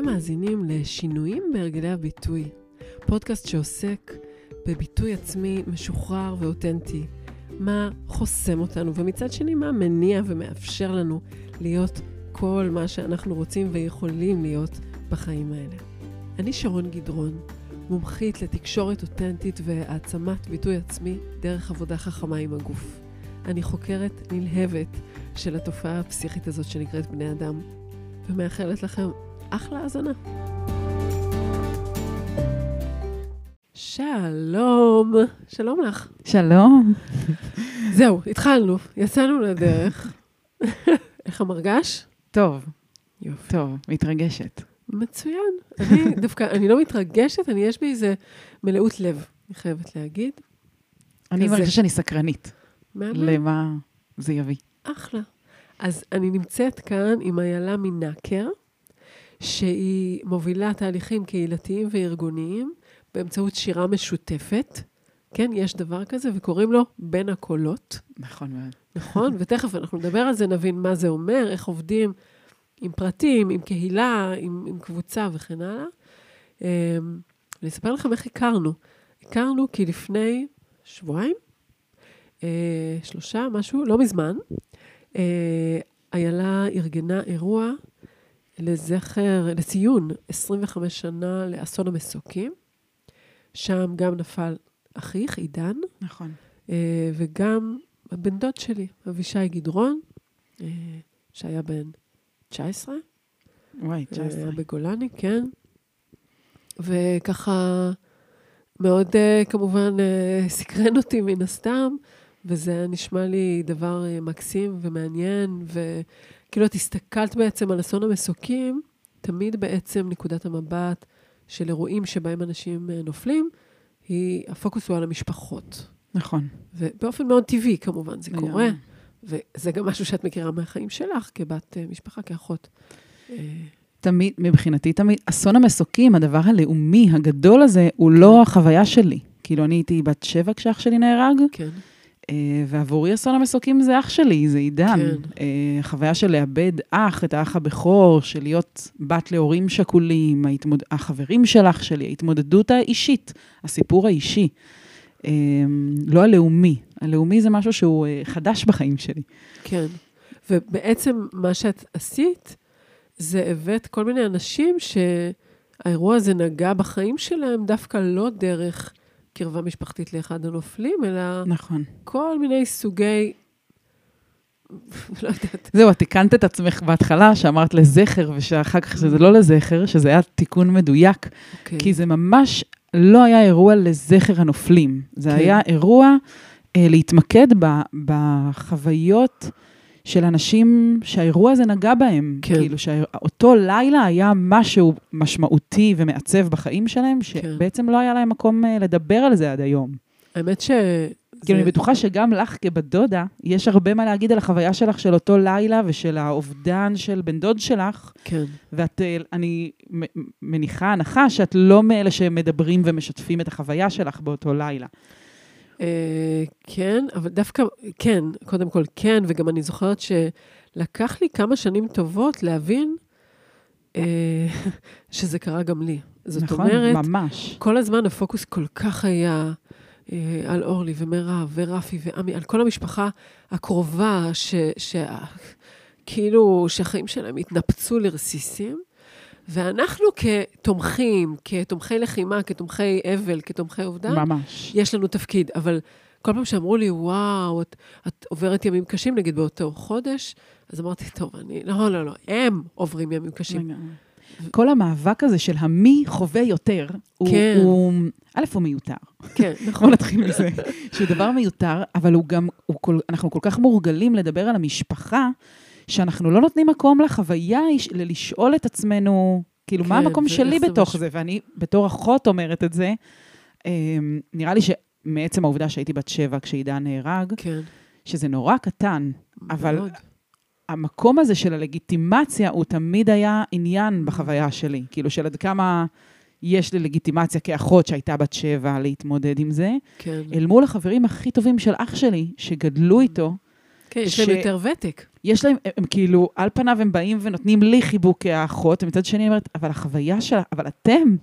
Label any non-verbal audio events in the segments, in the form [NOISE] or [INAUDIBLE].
אתם מאזינים לשינויים בהרגלי הביטוי, פודקאסט שעוסק בביטוי עצמי משוחרר ואותנטי, מה חוסם אותנו, ומצד שני, מה מניע ומאפשר לנו להיות כל מה שאנחנו רוצים ויכולים להיות בחיים האלה. אני שרון גדרון, מומחית לתקשורת אותנטית והעצמת ביטוי עצמי דרך עבודה חכמה עם הגוף. אני חוקרת נלהבת של התופעה הפסיכית הזאת שנקראת בני אדם, ומאחלת לכם אחלה האזנה. שלום, שלום לך. שלום. זהו, התחלנו, יצאנו לדרך. איך המרגש? טוב, יופי. טוב, מתרגשת. מצוין. אני דווקא, אני לא מתרגשת, אני, יש בי איזה מלאות לב, אני חייבת להגיד. אני כזה. מרגישה שאני סקרנית מהמם. למה זה יביא. אחלה. אז אני נמצאת כאן עם איילה מנקר, שהיא מובילה תהליכים קהילתיים וארגוניים באמצעות שירה משותפת. כן, יש דבר כזה, וקוראים לו בין הקולות, נכון מאוד. נכון? [LAUGHS] ותכף אנחנו נדבר על זה, נבין מה זה אומר, איך עובדים עם פרטים, עם קהילה, עם, עם קבוצה וכן הלאה. אמ, אני אספר לכם איך הכרנו. הכרנו כי לפני שבועיים, אה, שלושה, משהו, לא מזמן, אה, איילה ארגנה אירוע לזכר, לציון 25 שנה לאסון המסוקים. שם גם נפל אחיך, עידן, נכון. אה, וגם הבן דוד שלי, אבישי גדרון, אה, שהיה בן 19, וואי, היה 19. בגולני, כן. וככה מאוד אה, כמובן אה, סקרן אותי מן הסתם, וזה היה נשמע לי דבר אה, מקסים ומעניין, וכאילו את הסתכלת בעצם על אסון המסוקים, תמיד בעצם נקודת המבט של אירועים שבהם אנשים אה, נופלים, היא, הפוקוס הוא על המשפחות. נכון. ובאופן מאוד טבעי, כמובן, זה. קורה. וזה גם משהו שאת מכירה מהחיים שלך, כבת אה, משפחה, כאחות. אה, תמיד, מבחינתי, תמיד, אסון המסוקים, הדבר הלאומי הגדול הזה, הוא לא החוויה שלי. כאילו, אני הייתי בת שבע כשאח שלי נהרג, כן, ועבורי אסון המסוקים זה אח שלי, זה עידן. כן. אה, החוויה של לאבד אח, את האח הבכור, של להיות בת להורים שכולים, ההתמוד... החברים של אח שלי, ההתמודדות האישית, הסיפור האישי. אה, לא הלאומי. הלאומי זה משהו שהוא אה, חדש בחיים שלי. כן. ובעצם מה שאת עשית, זה הבאת כל מיני אנשים שהאירוע הזה נגע בחיים שלהם דווקא לא דרך קרבה משפחתית לאחד הנופלים, אלא נכון. כל מיני סוגי... [LAUGHS] לא יודעת. זהו, את תיקנת את עצמך בהתחלה, שאמרת לזכר, ושאחר כך שזה לא לזכר, שזה היה תיקון מדויק. אוקיי. כי זה ממש לא היה אירוע לזכר הנופלים. זה כן. היה אירוע אה, להתמקד ב, בחוויות של אנשים שהאירוע הזה נגע בהם. כן. כאילו שאותו לילה היה משהו משמעותי ומעצב בחיים שלהם, כן. שבעצם לא היה להם מקום אה, לדבר על זה עד היום. האמת ש... כאילו, זה- אני בטוחה שגם לך כבת דודה, יש הרבה מה להגיד על החוויה שלך של אותו לילה ושל האובדן של בן דוד שלך, כן. ואת, אה, אני מניחה הנחה שאת לא מאלה שמדברים ומשתפים את החוויה שלך באותו לילה. אה, כן, אבל דווקא, כן, קודם כל כן, וגם אני זוכרת שלקח לי כמה שנים טובות להבין אה, [LAUGHS] שזה קרה גם לי. זאת נכון? אומרת, ממש. כל הזמן הפוקוס כל כך היה אה, על אורלי ומירב ורפי ועמי, על כל המשפחה הקרובה, ש, ש, כאילו שהחיים שלהם התנפצו לרסיסים. ואנחנו כתומכים, כתומכי לחימה, כתומכי אבל, כתומכי אובדן, ממש. יש לנו תפקיד, אבל כל פעם שאמרו לי, וואו, את, את עוברת ימים קשים, נגיד באותו חודש, אז אמרתי, טוב, אני, לא, לא, לא, הם עוברים ימים קשים. כל המאבק הזה של המי חווה יותר, כן. הוא, א', הוא מיותר. כן, [LAUGHS] בוא נכון. נתחיל מזה. שהוא דבר מיותר, אבל הוא גם, הוא כל, אנחנו כל כך מורגלים לדבר על המשפחה, שאנחנו לא נותנים מקום לחוויה, ללשאול את עצמנו, כאילו, מה כן, המקום ואיך שלי בתוך זה? ואני בתור אחות אומרת את זה. אמ, נראה לי שמעצם העובדה שהייתי בת שבע כשעידן נהרג, כן. שזה נורא קטן, אבל מאוד. המקום הזה של הלגיטימציה, הוא תמיד היה עניין בחוויה שלי. כאילו, של עד כמה יש לי לגיטימציה כאחות שהייתה בת שבע להתמודד עם זה. כן, אל מול החברים הכי טובים של אח שלי, שגדלו איתו, כן, יש ש- להם יותר ותק. יש להם, הם, הם כאילו, על פניו הם באים ונותנים לי חיבוק כאחות, ומצד שני אני אומרת, אבל החוויה שלה, אבל אתם,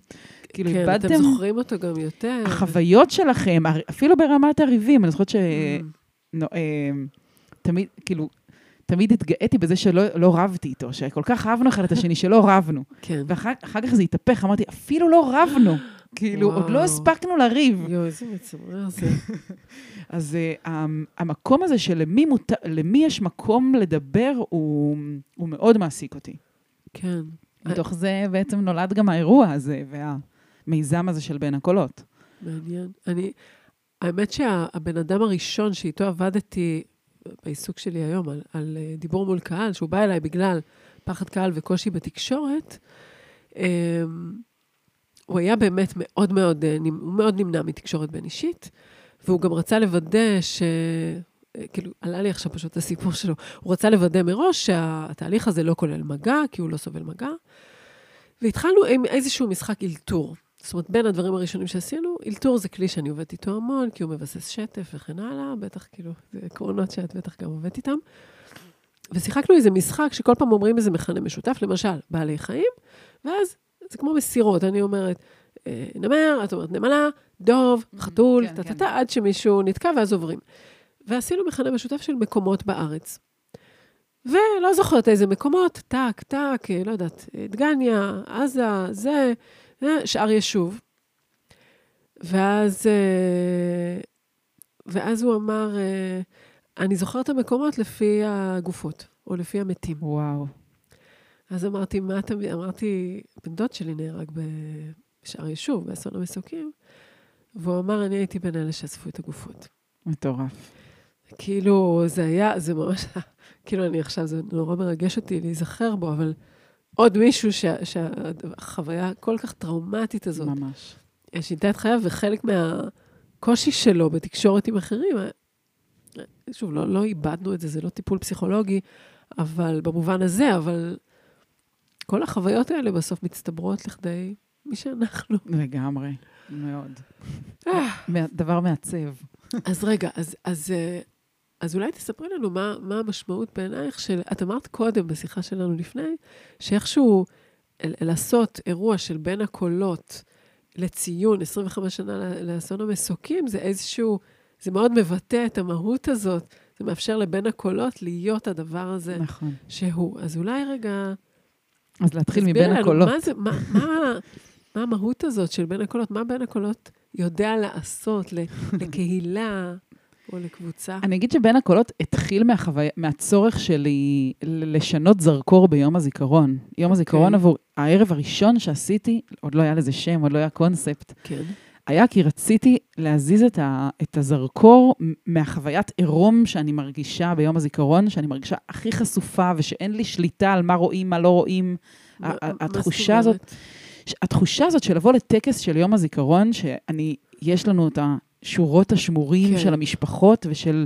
כאילו כן, איבדתם, אתם זוכרים אותו גם יותר. החוויות שלכם, אפילו ברמת הריבים, אני זוכרת ש... Mm. נו, אה, תמיד, כאילו, תמיד התגאיתי בזה שלא לא רבתי איתו, שכל כך אהבנו אחד את השני, שלא רבנו. כן. ואחר אחר כך זה התהפך, אמרתי, אפילו לא רבנו. כאילו, עוד לא וואו. הספקנו לריב. יואו, איזה מצמרר זה. [LAUGHS] אז המ- המקום הזה מות... למי יש מקום לדבר, הוא, הוא מאוד מעסיק אותי. כן. מתוך זה בעצם נולד גם האירוע הזה והמיזם הזה של בין הקולות. מעניין. אני, האמת שהבן אדם הראשון שאיתו עבדתי בעיסוק שלי היום, על, על אה, דיבור מול קהל, שהוא בא אליי בגלל פחד קהל וקושי בתקשורת, אמ, הוא היה באמת מאוד מאוד, אה, הוא מאוד נמנע מתקשורת בין אישית, והוא גם רצה לוודא ש... אה, כאילו, עלה לי עכשיו פשוט הסיפור שלו. הוא רצה לוודא מראש שהתהליך הזה לא כולל מגע, כי הוא לא סובל מגע. והתחלנו עם איזשהו משחק אלתור. זאת אומרת, בין הדברים הראשונים שעשינו, אלתור זה כלי שאני עובדת איתו המון, כי הוא מבסס שטף וכן הלאה, בטח כאילו, זה עקרונות שאת בטח גם עובדת איתם. ושיחקנו איזה משחק שכל פעם אומרים איזה מכנה משותף, למשל, בעלי חיים, ואז זה כמו מסירות, אני אומרת, אה, נמר, את אומרת נמלה, דוב, חתול, כן, טה-טה-טה, עד שמישהו נתקע ואז עוברים. ועשינו מכנה משותף של מקומות בארץ. ולא זוכרת איזה מקומות, טק, טק, אה, לא יודעת, אה, דגניה, עזה, זה, שאר יישוב. ואז, ואז הוא אמר, אני זוכר את המקומות לפי הגופות, או לפי המתים. וואו. אז אמרתי, מה אתה... אמרתי, בן דוד שלי נהרג בשאר יישוב, באסון המסוקים, והוא אמר, אני הייתי בין אלה שאספו את הגופות. מטורף. כאילו, זה היה, זה ממש, כאילו, אני עכשיו, זה נורא מרגש אותי להיזכר בו, אבל עוד מישהו שה- שהחוויה הכל כך טראומטית הזאת, ממש. שינתה את חייו, וחלק מהקושי שלו בתקשורת עם אחרים, אה, שוב, לא, לא איבדנו את זה, זה לא טיפול פסיכולוגי, אבל במובן הזה, אבל כל החוויות האלה בסוף מצטברות לכדי מי שאנחנו. לגמרי. מאוד. אה. דבר מעצב. אז רגע, אז, אז, אה, אז אולי תספרי לנו מה, מה המשמעות בעינייך של, את אמרת קודם, בשיחה שלנו לפני, שאיכשהו ל- לעשות אירוע של בין הקולות לציון 25 שנה לאסון המסוקים, זה איזשהו, זה מאוד מבטא את המהות הזאת, זה מאפשר לבין הקולות להיות הדבר הזה נכון. שהוא. אז אולי רגע, אז להתחיל מבין לנו, הקולות. מה, זה, מה, מה, מה המהות הזאת של בין הקולות? מה בין הקולות יודע לעשות לקהילה או לקבוצה? אני אגיד שבין הקולות התחיל מהחוויה, מהצורך שלי לשנות זרקור ביום הזיכרון. יום הזיכרון אוקיי. עבור הערב הראשון שעשיתי, עוד לא היה לזה שם, עוד לא היה קונספט, כן. היה כי רציתי להזיז את, ה, את הזרקור מהחוויית עירום שאני מרגישה ביום הזיכרון, שאני מרגישה הכי חשופה ושאין לי שליטה על מה רואים, מה לא רואים. מה- מה התחושה הזאת, התחושה הזאת של לבוא לטקס של יום הזיכרון, שאני, יש לנו את השורות השמורים כן. של המשפחות ושל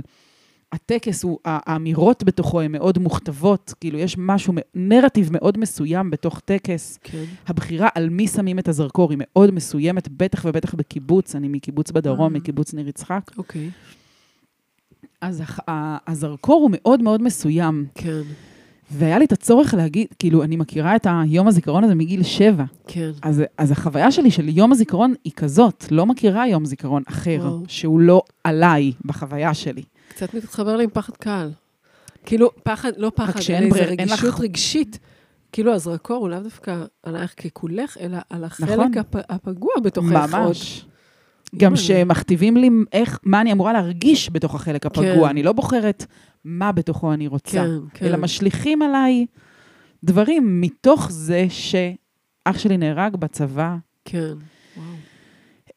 הטקס, הוא, האמירות בתוכו הן מאוד מוכתבות, כאילו יש משהו, נרטיב מאוד מסוים בתוך טקס. כן. הבחירה על מי שמים את הזרקור היא מאוד מסוימת, בטח ובטח בקיבוץ, אני מקיבוץ בדרום, אה. מקיבוץ ניר יצחק. אוקיי. אז הזרקור הוא מאוד מאוד מסוים, כן. והיה לי את הצורך להגיד, כאילו, אני מכירה את היום הזיכרון הזה מגיל שבע. כן. אז, אז החוויה שלי של יום הזיכרון היא כזאת, לא מכירה יום זיכרון אחר, וואו. שהוא לא עליי בחוויה שלי. קצת מתחבר לי עם פחד קהל. כאילו, פחד, לא פחד, אלא איזו אין לך- רגישות רגשית. כאילו, הזרקור הוא לאו דווקא עלייך ככולך, אלא על החלק נכון. הפ, הפגוע בתוכך עוד. ממש. גם. שמכתיבים לי איך, מה אני אמורה להרגיש בתוך החלק הפגוע. כן. אני לא בוחרת מה בתוכו אני רוצה, כן, כן. אלא משליכים עליי דברים מתוך זה שאח שלי נהרג בצבא. כן.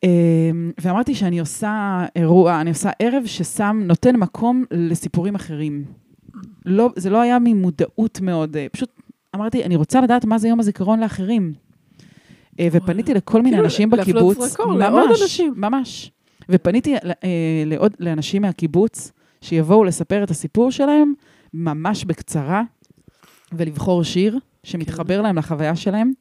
אמ, ואמרתי שאני עושה אירוע, אני עושה ערב ששם, נותן מקום לסיפורים אחרים. לא, זה לא היה ממודעות מאוד, אה, פשוט אמרתי, אני רוצה לדעת מה זה יום הזיכרון לאחרים. אה, ופניתי לכל מיני כאילו, אנשים בקיבוץ. זרקור לעוד ממש, אנשים. ממש. ופניתי אה, לעוד, לאנשים מהקיבוץ, שיבואו לספר את הסיפור שלהם, ממש בקצרה, ולבחור שיר שמתחבר להם לחוויה שלהם.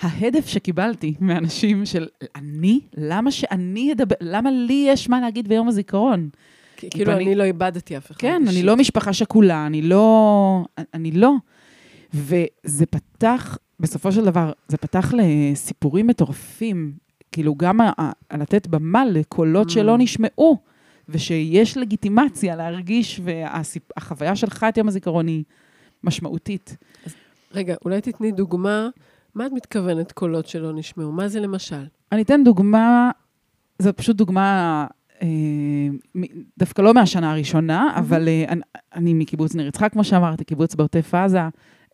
ההדף שקיבלתי מאנשים של אני, למה שאני אדבר, למה לי יש מה להגיד ביום הזיכרון? כאילו, אני לא איבדתי אף אחד. כן, אני. לא משפחה שכולה, אני לא... אני לא. וזה פתח, בסופו של דבר, זה פתח לסיפורים מטורפים. כאילו, גם ה- ה- לתת במה לקולות Mm. שלא נשמעו, ושיש לגיטימציה להרגיש, והחוויה שלך את יום הזיכרון היא משמעותית. רגע, אולי תתני דוגמה, מה את מתכוונת קולות שלא נשמעו? מה זה למשל? אני אתן דוגמה, זו פשוט דוגמה, אה, דווקא לא מהשנה הראשונה, אבל אה, אני, אני מקיבוץ ניר יצחק, כמו שאמרתי, קיבוץ בעוטף עזה.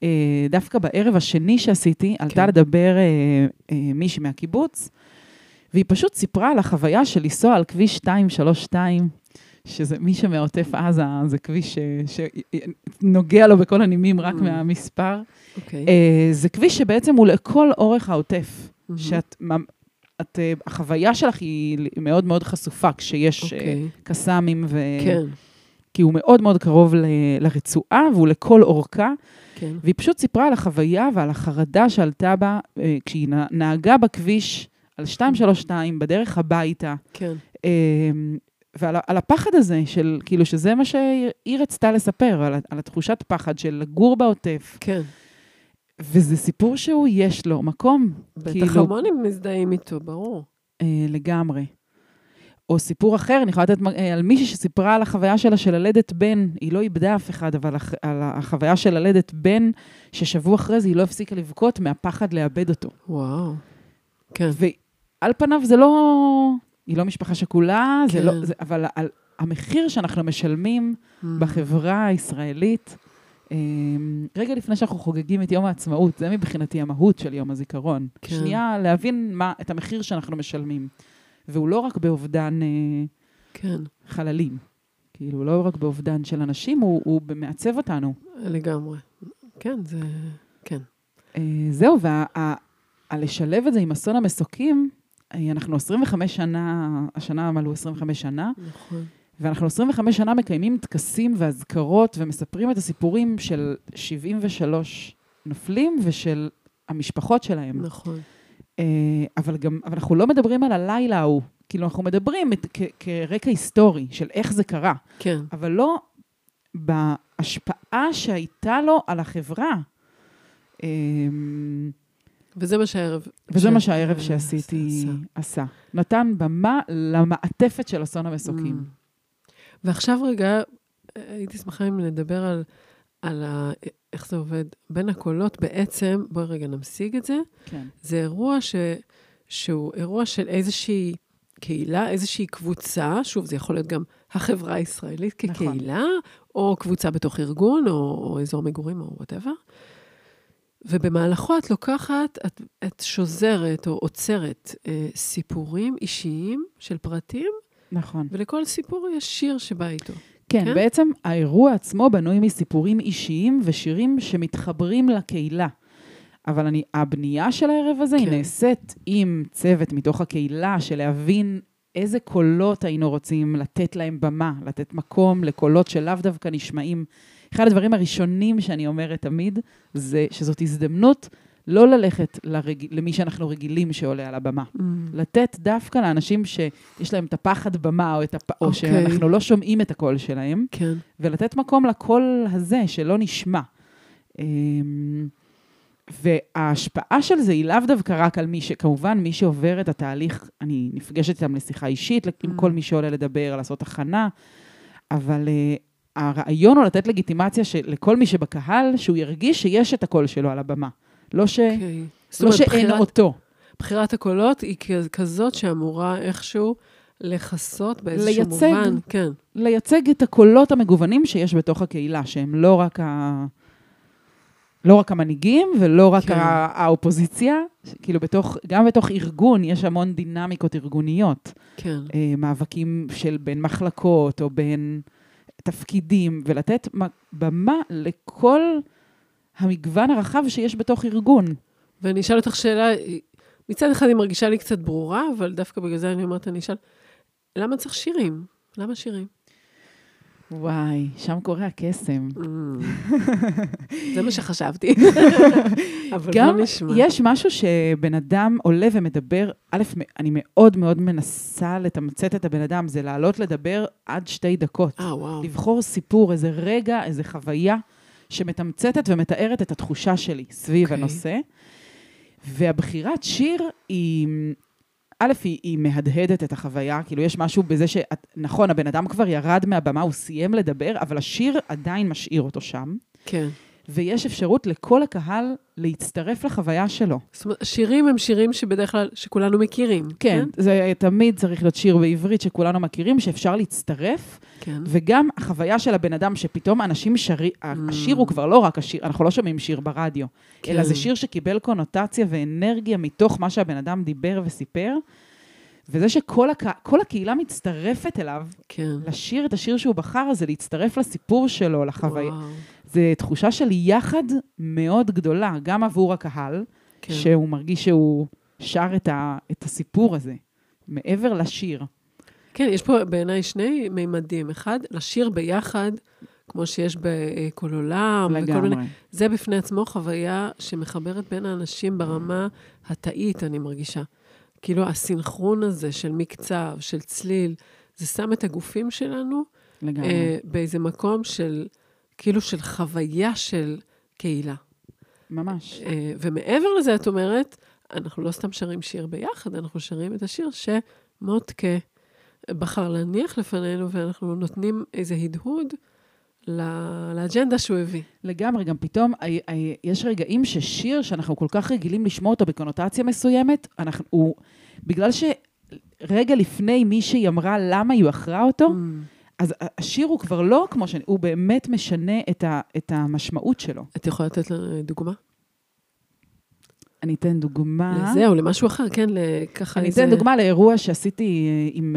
אה, דווקא בערב השני שעשיתי, עלתה כן. לדבר אה, אה, מישהי מהקיבוץ, והיא פשוט סיפרה על החוויה של לנסוע על כביש 232, שזה מי שמעוטף עזה, זה כביש ש- שנוגע לו בכל הנימים רק Mm. מהמספר. אוקיי. אה, זה כביש שבעצם הוא לכל אורך העוטף. מהמם. שאת, את, אה, החוויה שלך היא מאוד מאוד חשופה כשיש אה, אוקיי. קסאמים, ו... כן, כי הוא מאוד מאוד קרוב ל- לרצועה והוא לכל אורכה. כן. והיא פשוט סיפרה על החוויה ועל החרדה שעלתה בה כשהיא נהגה בכביש על 232 בדרך הביתה. כן. ועל הפחד הזה של, כאילו, שזה מה שהיא רצתה לספר, על, על התחושת פחד של לגור בעוטף. כן. וזה סיפור שהוא, יש לו מקום. בטח כאילו- המונים מזדהים איתו, ברור. אה, לגמרי. או סיפור אחר, אני יכולה לתת אה, על מישהי שסיפרה על החוויה שלה של ללדת בן, היא לא איבדה אף אחד, אבל הח- על החוויה של ללדת בן, ששבוע אחרי זה היא לא הפסיקה לבכות מהפחד לאבד אותו. וואו. כן. ועל פניו זה לא... היא לא משפחה שכולה, זה כן. לא... זה, אבל על, המחיר שאנחנו משלמים Mm. בחברה הישראלית, אה, רגע לפני שאנחנו חוגגים את יום העצמאות, זה מבחינתי המהות של יום הזיכרון. כן. שנייה, להבין מה, את המחיר שאנחנו משלמים. והוא לא רק באובדן אה, כן, חללים. כאילו, לא רק באובדן של אנשים, הוא, הוא מעצב אותנו. לגמרי. כן, זה... כן. אה, זהו, ולשלב את זה עם אסון המסוקים, אנחנו 25 שנה, השנה מלאו 25 שנה, נכון. ואנחנו 25 שנה מקיימים טקסים ואזכרות ומספרים את הסיפורים של 73 נופלים ושל המשפחות שלהם. נכון. אה, אבל גם, אבל אנחנו לא מדברים על הלילה ההוא. כאילו, אנחנו מדברים את, כ, כרקע היסטורי של איך זה קרה, כן. אבל לא בהשפעה שהייתה לו על החברה. וזה מה שהערב... וזה ש- מה שהערב אה, שעשיתי עשה. עשה. נתן במה למעטפת של אסון המסוקים. מממ. ועכשיו רגע, הייתי שמחה אם נדבר על, על ה, איך זה עובד. בין הקולות בעצם, בואי רגע נמשיג את זה, כן. זה אירוע ש, שהוא אירוע של איזושהי קהילה, איזושהי קבוצה, שוב, זה יכול להיות גם החברה הישראלית נכון. כקהילה, או קבוצה בתוך ארגון, או, או אזור מגורים, או whatever. ובמהלכו את לוקחת, את, את שוזרת או עוצרת אה, סיפורים אישיים של פרטים, נכון. ולכל סיפור יש שיר שבא איתו. כן, כן? בעצם האירוע עצמו בנוי מסיפורים אישיים ושירים שמתחברים לקהילה. אבל אני, הבנייה של הערב הזה כן. היא. נעשית עם צוות מתוך הקהילה, של להבין איזה קולות היינו רוצים לתת להם במה, לתת מקום לקולות שלאו דווקא נשמעים. אחד הדברים הראשונים שאני אומרת תמיד, זה שזאת הזדמנות לא ללכת לרג... למי שאנחנו רגילים שעולה על הבמה. לתת דווקא לאנשים שיש להם את הפחד במה, או, את הפ... או אוקיי. שאנחנו לא שומעים את הקול שלהם, כן, ולתת מקום לקול הזה שלא נשמע. אמ, וההשפעה של זה היא לאו דווקא רק על מי ש... כמובן, מי שעובר את התהליך, אני נפגשת איתם לשיחה אישית, עם Mm. כל מי שעולה לדבר, לעשות הכנה, אבל uh, הרעיון הוא לתת לגיטימציה של... לכל מי שבקהל, שהוא ירגיש שיש את הקול שלו על הבמה. לא, ש... אוקיי. זאת לא שאין בחירת- אותו. בחירת הקולות היא כזאת שאמורה איכשהו לכסות באיזשהו לייצג. מובן. כן, לייצג את הקולות המגוונים שיש בתוך הקהילה, שהם לא רק ה... לא רק המנהיגים ולא רק כן. כן. האופוזיציה, כאילו בתוך, גם בתוך ארגון יש המון דינמיקות ארגוניות. כן. אה, מאבקים של בין מחלקות או בין תפקידים, ולתת במה לכל המגוון הרחב שיש בתוך ארגון. ואני אשאל אותך שאלה, מצד אחד היא מרגישה לי קצת ברורה, אבל דווקא בגלל זה אני אומרת, אני אשאל, למה צריך שירים? למה שירים? וואי, שם קורה הקסם. [LAUGHS] זה מה שחשבתי. [LAUGHS] אבל גם בוא נשמע. יש משהו שבן אדם עולה ומדבר, א', אני מאוד מאוד מנסה לתמצת את הבן אדם, זה לעלות לדבר עד שתי דקות. אה, וואו. לבחור סיפור, איזה רגע, איזה חוויה שמתמצתת ומתארת את התחושה שלי סביב אוקיי. הנושא. והבחירת שיר היא, א', היא, היא מהדהדת את החוויה, כאילו יש משהו בזה ש... נכון, הבן אדם כבר ירד מהבמה, הוא סיים לדבר, אבל השיר עדיין משאיר אותו שם, כן. ויש אפשרות לכל הקהל להצטרף לחוויה שלו. זאת אומרת, שירים הם שירים שבדרך כלל, שכולנו מכירים. כן, זה תמיד צריך להיות שיר בעברית שכולנו מכירים, שאפשר להצטרף, כן. וגם החוויה של הבן אדם, שפתאום אנשים שרים, השיר הוא כבר לא רק השיר, אנחנו לא שומעים שיר ברדיו, אלא כן. זה שיר שקיבל קונוטציה ואנרגיה מתוך מה שהבן אדם דיבר וסיפר, וזה שכל הק... הקהילה מצטרפת אליו, כן. לשיר את השיר שהוא בחר, זה להצטרף לסיפור שלו, לחוויה. זו תחושה של יחד מאוד גדולה, גם עבור הקהל, כן. שהוא מרגיש שהוא שר את, ה... את הסיפור הזה, מעבר לשיר. כן, יש פה בעיניי שני מימדים. אחד, לשיר ביחד, כמו שיש בכל עולם, וכל מיני... לגמרי. זה בפני עצמו חוויה שמחברת בין האנשים ברמה התאית, אני מרגישה. כאילו, הסינכרון הזה של מקצב, של צליל, זה שם את הגופים שלנו לגמרי. אה, באיזה מקום של, כאילו, של חוויה של קהילה. ממש. אה, ומעבר לזה, את אומרת, אנחנו לא סתם שרים שיר ביחד, אנחנו שרים את השיר שמוטקה בחר להניח לפנינו, ואנחנו נותנים איזה הדהוד לאג'נדה שהוא הביא. לגמרי, גם פתאום יש רגעים ששיר שאנחנו כל כך רגילים לשמוע אותו בקונוטציה מסוימת, אנחנו, הוא, בגלל שרגע לפני מישהי אמרה למה היא בחרה אותו, אז ה- השיר הוא כבר לא כמו ש... הוא באמת משנה את, ה, את המשמעות שלו. את יכולה לתת לנו דוגמה? אני אתן דוגמה. לזה או למשהו אחר, כן, ככה אני איזה... אתן דוגמה לאירוע שעשיתי אה, עם...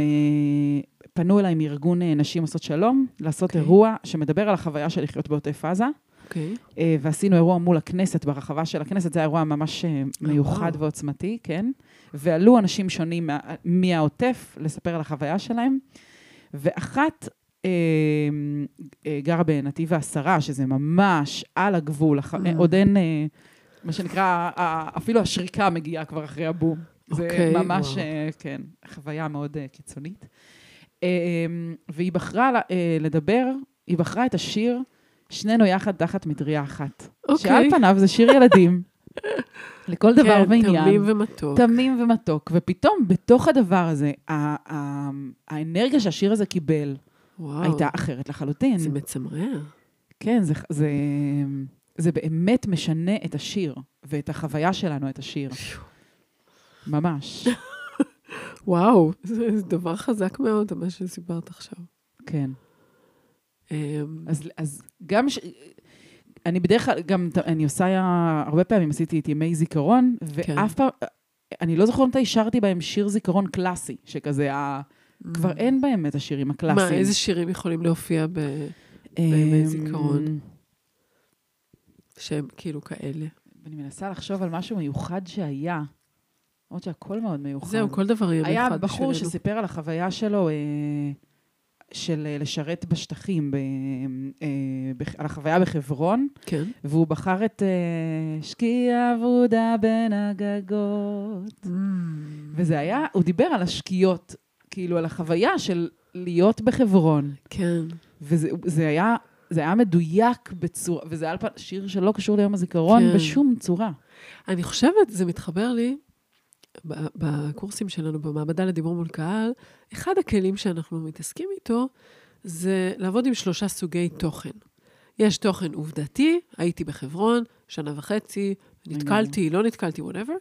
פנו אליי מארגון אה, נשים עושות שלום, לעשות אוקיי. אירוע שמדבר על החוויה של לחיות בעוטף עזה. אוקיי. אה, ועשינו אירוע מול הכנסת, ברחבה של הכנסת, זה היה אירוע ממש אה, מיוחד וואו. ועוצמתי, כן? ועלו אנשים שונים מה- מהעוטף לספר על החוויה שלהם, ואחת אה, אה, גרה בנתיב העשרה, שזה ממש על הגבול, אח- Mm. עוד אין, אה, מה שנקרא, אפילו השריקה מגיעה כבר אחרי הבום. זה אוקיי, ממש, וואו. אה, כן, חוויה מאוד אה, קיצונית. אה, והיא בחרה אה, לדבר, היא בחרה את השיר שנינו יחד תחת מטריה אחת. אוקיי. שעל פניו זה שיר ילדים, [LAUGHS] לכל דבר כן, ועניין. תמים ומתוק. תמים ומתוק. ופתאום, בתוך הדבר הזה, ה- ה- האנרגיה שהשיר הזה קיבל וואו. הייתה אחרת לחלוטין. זה מצמרר. כן, זה, זה, זה באמת משנה את השיר, ואת החוויה שלנו, את השיר. ממש, [LAUGHS] וואו, זה דבר חזק מאוד, מה שסיפרת עכשיו. כן. אמ, אז, אז גם, ש... אני בדרך כלל, גם, אני עושה, הרבה פעמים עשיתי את ימי זיכרון, כן. ואף פעם, אני לא זוכרת מתי שרתי בהם שיר זיכרון קלאסי, שכזה, ה... כבר אין בהם את השירים הקלאסיים. מה, איזה שירים יכולים להופיע ב... אמ, בימי זיכרון? שהם כאילו כאלה? אני מנסה לחשוב על משהו מיוחד שהיה. למרות שהכל מאוד מיוחד. זהו, כל דבר יהיה היה מיוחד בחור בשבילנו. שסיפר על החוויה שלו אה, של אה, לשרת בשטחים, ב, אה, בח- על החוויה בחברון, כן. והוא בחר את אה, שקיע אבודה בין הגגות. וזה היה, הוא דיבר על השקיעות, כאילו על החוויה של להיות בחברון. כן. וזה זה היה, זה היה מדויק בצורה, וזה היה שיר שלא קשור ליום הזיכרון כן. בשום צורה. אני חושבת, זה מתחבר לי, ב- בקורסים שלנו במעבדה לדיבור מול קהל, אחד הכלים שאנחנו מתעסקים איתו זה לעבוד עם שלושה סוגי תוכן. יש תוכן עובדתי, הייתי בחברון, שנה וחצי, נתקלתי, לא נתקלתי, וואטאבר.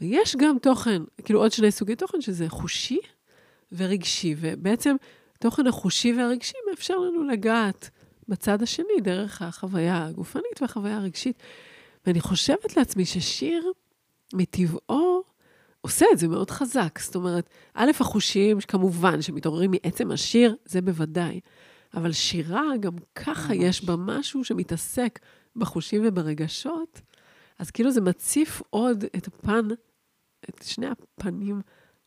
ויש גם תוכן, כאילו עוד שני סוגי תוכן, שזה חושי ורגשי. ובעצם התוכן החושי והרגשי מאפשר לנו לגעת בצד השני דרך החוויה הגופנית והחוויה הרגשית. ואני חושבת לעצמי ששיר, מטבעו, עושה את זה מאוד חזק. זאת אומרת, א', החושים, כמובן, שמתעוררים מעצם השיר, זה בוודאי. אבל שירה, גם ככה ממש. יש בה משהו שמתעסק בחושים וברגשות, אז כאילו זה מציף עוד את הפן, את שני הפנים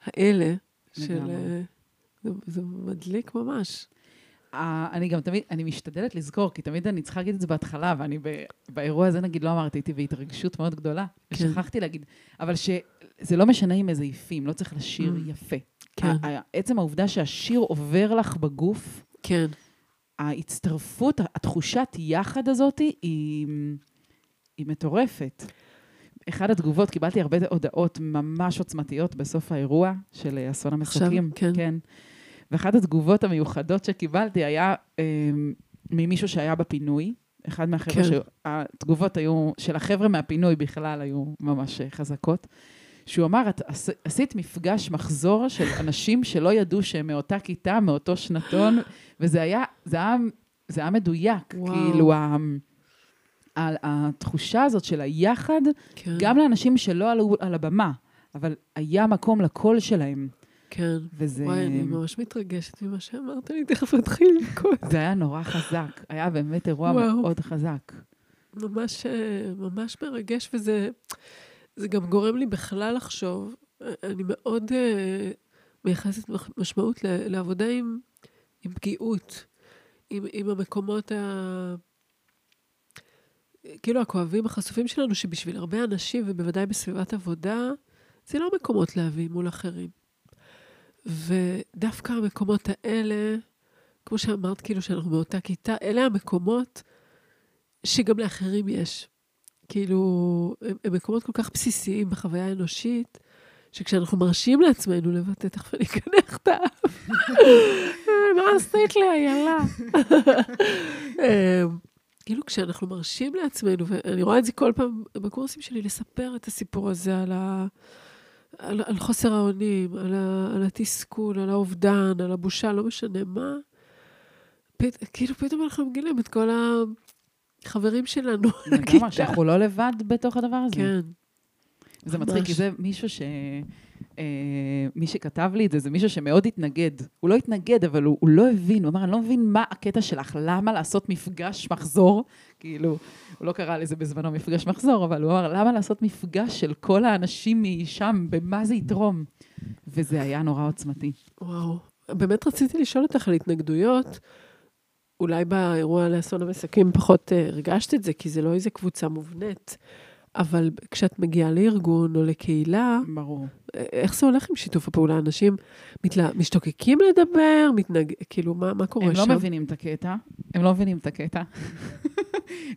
האלה של... אה, זה, זה מדליק ממש. ה- אני גם תמיד, אני משתדלת לזכור, כי תמיד אני צריכה להגיד את זה בהתחלה, ואני ב- באירוע הזה, נגיד, לא אמרתי, הייתי בהתרגשות מאוד גדולה. כן. ושכחתי להגיד, אבל שזה לא משנה עם איזה יפים, לא צריך לשיר Mm. יפה. כן, עצם העובדה שהשיר עובר לך בגוף, כן. ההצטרפות, התחושת יחד הזאת היא, היא מטורפת. אחת התגובות, קיבלתי הרבה הודעות ממש עוצמתיות בסוף האירוע של אה, אסון המסוקים. כן. כן. ואחת התגובות המיוחדות שקיבלתי היה אה, ממישהו שהיה בפינוי. אחד מהחבר'ה, כן. שהתגובות היו, של החבר'ה מהפינוי בכלל היו ממש אה, חזקות. שהוא אמר, את עש- עשית מפגש מחזור של אנשים שלא ידעו שהם מאותה כיתה, מאותו שנתון, וזה היה, זה היה, זה היה מדויק. וואו. כאילו, ה, ה, התחושה הזאת של היחד, כן. גם לאנשים שלא עלו על הבמה, אבל היה מקום לקול שלהם. כן. וזה וואי, אני ממש מתרגשת ממה שאמרת, אני תכף אתחיל לבכות. זה היה נורא חזק. היה באמת אירוע וואו. מאוד חזק. ממש, אה, ממש מרגש, וזה זה גם גורם לי בכלל לחשוב. אני מאוד אה, מייחסת משמעות לעבודה עם, עם פגיעות, עם, עם המקומות ה... כאילו הכואבים, החשופים שלנו, שבשביל הרבה אנשים, ובוודאי בסביבת עבודה, זה לא מקומות להביא מול אחרים. ודווקא המקומות האלה, כמו שאמרת, כאילו שאנחנו באותה כיתה, אלה המקומות שגם לאחרים יש. כאילו, הם, הם מקומות כל כך בסיסיים בחוויה האנושית, שכשאנחנו מרשים לעצמנו לבטא, תכף אני אקנח את האף. מה [LAUGHS] עשית לי, איילה? [LAUGHS] אמ, כאילו, כשאנחנו מרשים לעצמנו, ואני רואה את זה כל פעם בקורסים שלי, לספר את הסיפור הזה על, ה, על, על חוסר האונים, על, ה, על התסכול, על האובדן, על הבושה, לא משנה מה, פת, כאילו פתאום אנחנו מגילים את כל החברים שלנו. [LAUGHS] לגמרי, שאנחנו לא לבד בתוך הדבר הזה. כן, זה. מצחיק, כי זה מישהו ש... אה, מי שכתב לי את זה, זה מישהו שמאוד התנגד. הוא לא התנגד, אבל הוא, הוא לא הבין. הוא אמר, אני לא מבין מה הקטע שלך, למה לעשות מפגש מחזור? כאילו, הוא לא קרא לזה בזמנו מפגש מחזור, אבל הוא אמר, למה לעשות מפגש של כל האנשים משם, במה זה יתרום? וזה היה נורא עוצמתי. וואו. באמת רציתי לשאול אותך על התנגדויות. אולי באירוע לאסון המסקים פחות אה, הרגשת את זה, כי זה לא איזה קבוצה מובנית. אבל כשאת מגיעה לארגון או לקהילה, ברור. אה, איך זה הולך עם שיתוף הפעולה? אנשים מתלה... משתוקקים לדבר? מתנג... כאילו, מה, מה קורה הם שם? לא מבינים את הקטע, הם לא מבינים את הקטע.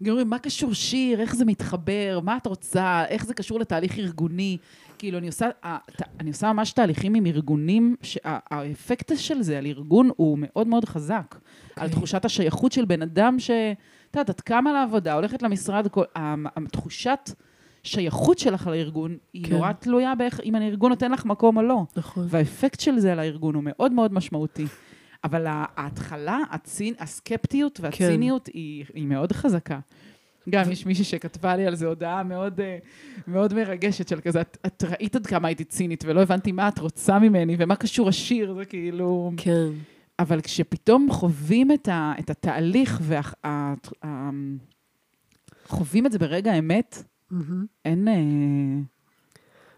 גם אומרים, מה קשור שיר? איך זה מתחבר? מה את רוצה? איך זה קשור לתהליך ארגוני? כאילו, אני עושה, ה- ת- אני עושה ממש תהליכים עם ארגונים, שהאפקט של זה על ארגון הוא מאוד מאוד חזק. על תחושת השייכות של בן אדם ש... את יודעת, את קמה לעבודה, הולכת למשרד, כל- התחושת שייכות שלך לארגון, היא כן. נורא תלויה באיך, אם הארגון נותן לך מקום או לא. נכון. והאפקט של זה על הארגון הוא מאוד מאוד משמעותי. אבל ההתחלה, הצין, הסקפטיות והציניות היא, היא מאוד חזקה. גם יש מישהי שכתבה לי על זה הודעה מאוד, אה, מאוד מרגשת של כזה, את, את ראית עד כמה הייתי צינית ולא הבנתי מה את רוצה ממני ומה קשור השיר, זה כאילו... כן. אבל כשפתאום חווים את, ה, את התהליך וחווים את זה ברגע האמת, מהמם. אין... אה,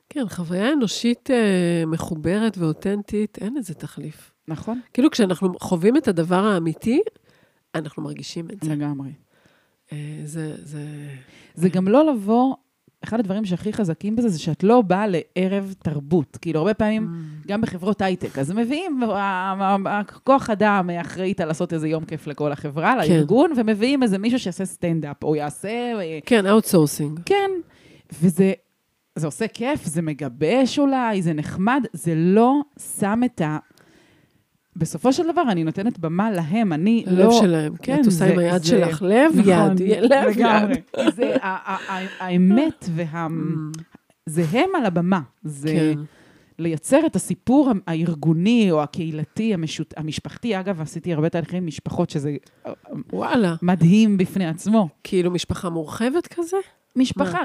כן, חוויה אנושית אה, מחוברת ואותנטית, אין לזה תחליף. נכון? כאילו, כשאנחנו חווים את הדבר האמיתי, אנחנו מרגישים את זה. לגמרי. אה, זה, זה... זה גם לא לבוא, אחד הדברים שהכי חזקים בזה, זה שאת לא באה לערב תרבות. כאילו, הרבה פעמים, Mm, גם בחברות הייטק, אז מביאים, הכוח אדם אחראית על לעשות איזה יום כיף לכל החברה, לארגון, ומביאים איזה מישהו שיעשה סטנדאפ, או יעשה... אה, כן, outsourcing. כן, וזה זה עושה כיף, זה מגבש אולי, זה נחמד, זה לא שם את ה... בסופו של דבר, אני נותנת במה להם, אני לא... שלהם. כן, את עושה עם היד שלך לב, נכון, יד, לב. יד. זה [LAUGHS] האמת וה... מממ, זה הם על הבמה. זה כן. לייצר את הסיפור הארגוני או הקהילתי. המשפחתי. אגב, עשיתי הרבה תהליכים עם משפחות, שזה וואלה. מדהים בפני עצמו. כאילו משפחה מורחבת כזה? משפחה,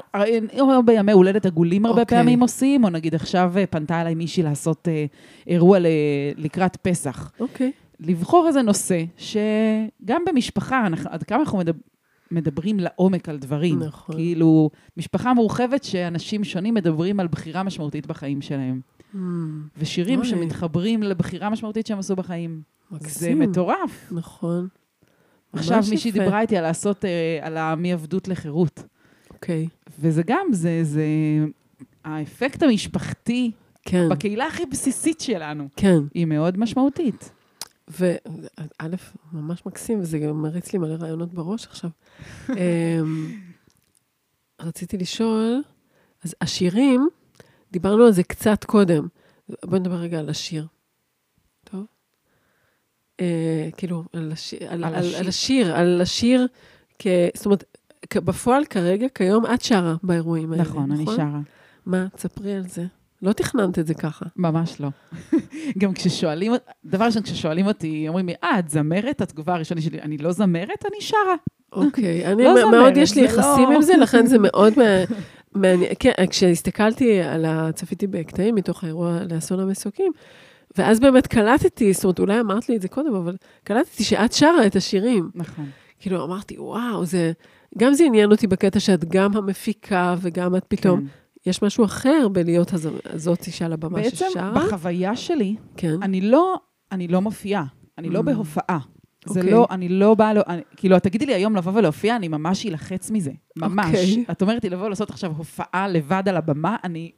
או בימי הולדת עגולים הרבה אוקיי. פעמים עושים, או נגיד עכשיו אה, פנתה אליי מישהי לעשות אה, אירוע לקראת פסח. אוקיי. לבחור איזה נושא שגם במשפחה, אנחנו, עד כמה אנחנו מדבר, מדברים לעומק על דברים. נכון. כאילו, משפחה מורחבת שאנשים שונים מדברים על בחירה משמעותית בחיים שלהם. Mm, ושירים אוי. שמתחברים לבחירה משמעותית שהם עשו בחיים. זה מקסים. מטורף. נכון. עכשיו מישהי. דיברה איתי על לעשות, אה, על ה- מעבדות לחירות. אוקיי, וזה גם, זה, זה האפקט המשפחתי כן, בקהילה הכי בסיסית שלנו. כן. היא מאוד משמעותית. וא', ממש מקסים, וזה גם מריץ לי מלא רעיונות בראש עכשיו. [LAUGHS] אמ, רציתי לשאול, אז השירים, דיברנו על זה קצת קודם. בואי נדבר רגע על השיר. טוב? אה, כאילו, על השיר, על, על על, השיר. על השיר, על השיר, כ, זאת אומרת, בפועל כרגע, כיום, את שרה באירועים האלה, נכון, אני שרה. מה? תספרי על זה. לא תכננת את זה ככה. ממש לא. [LAUGHS] גם כששואלים, דבר ראשון, כששואלים אותי, אומרים לי, אה, את זמרת? התגובה הראשונה שלי, אני לא זמרת, אני שרה. אוקיי, [LAUGHS] אני לא זמרת, מאוד, יש לי יחסים לא- עם זה, לכן זה [LAUGHS] מאוד מע- מעניין. כן, כשהסתכלתי על ה... צפיתי בקטעים מתוך האירוע לאסון המסוקים, ואז באמת קלטתי, זאת אומרת, אולי אמרת לי את זה קודם, אבל קלטתי שאת שרה את השירים. נכון. כאילו, אמרתי, וואו, זה... גם זה עניין אותי בקטע שאת גם המפיקה וגם את פתאום... כן. יש משהו אחר בלהיות הז- הזאת שעל הבמה בעצם, ששרה. בחוויה שלי, כן. אני לא, אני לא מופיעה, אני לא Mm. בהופעה. זה אוקיי. לא, אני לא באה, לא, אני, כאילו, את תגידי לי היום לבוא ולהופיע, אני ממש אלחץ מזה. ממש. אוקיי. את אומרת לי לבוא לעשות עכשיו הופעה לבד על הבמה, אני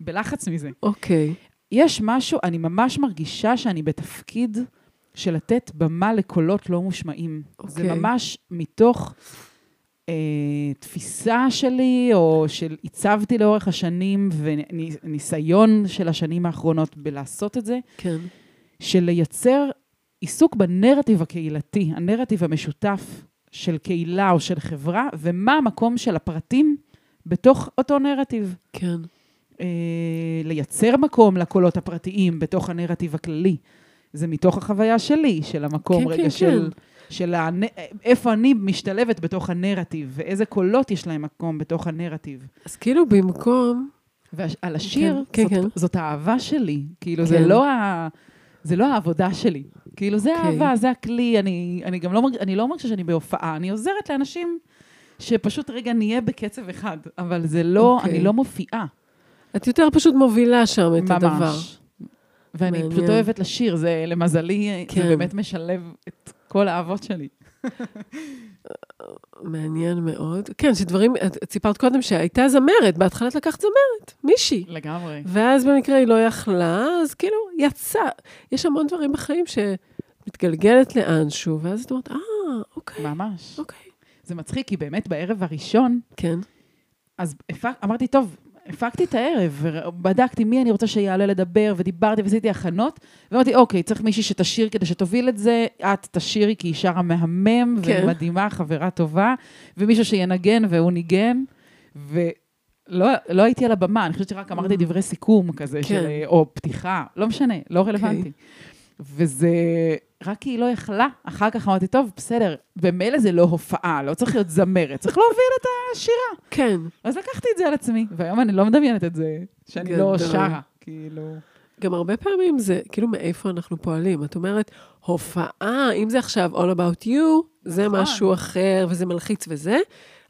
בלחץ מזה. אוקיי. יש משהו, אני ממש מרגישה שאני בתפקיד של לתת במה לקולות לא מושמעים. זה אוקיי. ממש מתוך תפיסה שלי, או של עיצבתי לאורך השנים, וניסיון של השנים האחרונות בלעשות את זה, כן. של לייצר עיסוק בנרטיב הקהילתי, הנרטיב המשותף של קהילה או של חברה, ומה המקום של הפרטים בתוך אותו נרטיב. כן. אה, לייצר מקום לקולות הפרטיים בתוך הנרטיב הכללי. זה מתוך החוויה שלי, של המקום כן, רגע כן, של... כן. של הנ... איפה אני משתלבת בתוך הנרטיב, ואיזה קולות יש להם מקום בתוך הנרטיב. אז כאילו במקום... ועל השיר, כן, זאת, כן. זאת האהבה שלי. כאילו, זה, כן. לא ה... זה לא העבודה שלי. כאילו, זה אוקיי. אהבה, זה הכלי. אני, אני גם לא, מרג... אני לא מרגישה שאני בהופעה, אני עוזרת לאנשים שפשוט רגע נהיה בקצב אחד, אבל זה לא, אוקיי. אני לא מופיעה. את יותר פשוט מובילה שם את הדבר. ממש. ואני מעניין. פשוט אוהבת לשיר, זה למזלי, כן. זה באמת משלב את כל האהבות שלי. מעניין מאוד. כן, שדברים, את סיפרת קודם שהייתה זמרת, בהתחלה את לקחת זמרת, מישהי. לגמרי. ואז במקרה היא לא יכלה, אז כאילו, יצא. יש המון דברים בחיים שמתגלגלת לאנשהו, ואז את אומרת, אה, אוקיי, ממש. אוקיי. זה מצחיק, כי באמת בערב הראשון, כן, אז הפק, אמרתי, טוב, הפקתי את הערב, ובדקתי מי אני רוצה שיעלה לדבר, ודיברתי ועשיתי הכנות, ואמרתי, אוקיי, צריך מישהי שתשיר כדי שתוביל את זה, את תשירי כי היא שרה מהמם, כן. ומדהימה, חברה טובה, ומישהו שינגן והוא ניגן, ולא לא הייתי על הבמה, אני חושבת שרק אמרתי Mm. דברי סיכום כזה, כן. של, או פתיחה, לא משנה, לא רלוונטי. אוקיי. וזה, רק כי היא לא יכלה, אחר כך אמרתי, טוב, בסדר, במילא זה לא הופעה, לא צריך להיות זמרת, צריך להוביל את השירה. כן. אז לקחתי את זה על עצמי, והיום אני לא מדמיינת את זה, שאני לא גדול. שרה, כאילו... גם הרבה פעמים זה, כאילו, מאיפה אנחנו פועלים. את אומרת, הופעה, אם זה עכשיו All About You, זה נכון. משהו אחר, וזה מלחיץ וזה,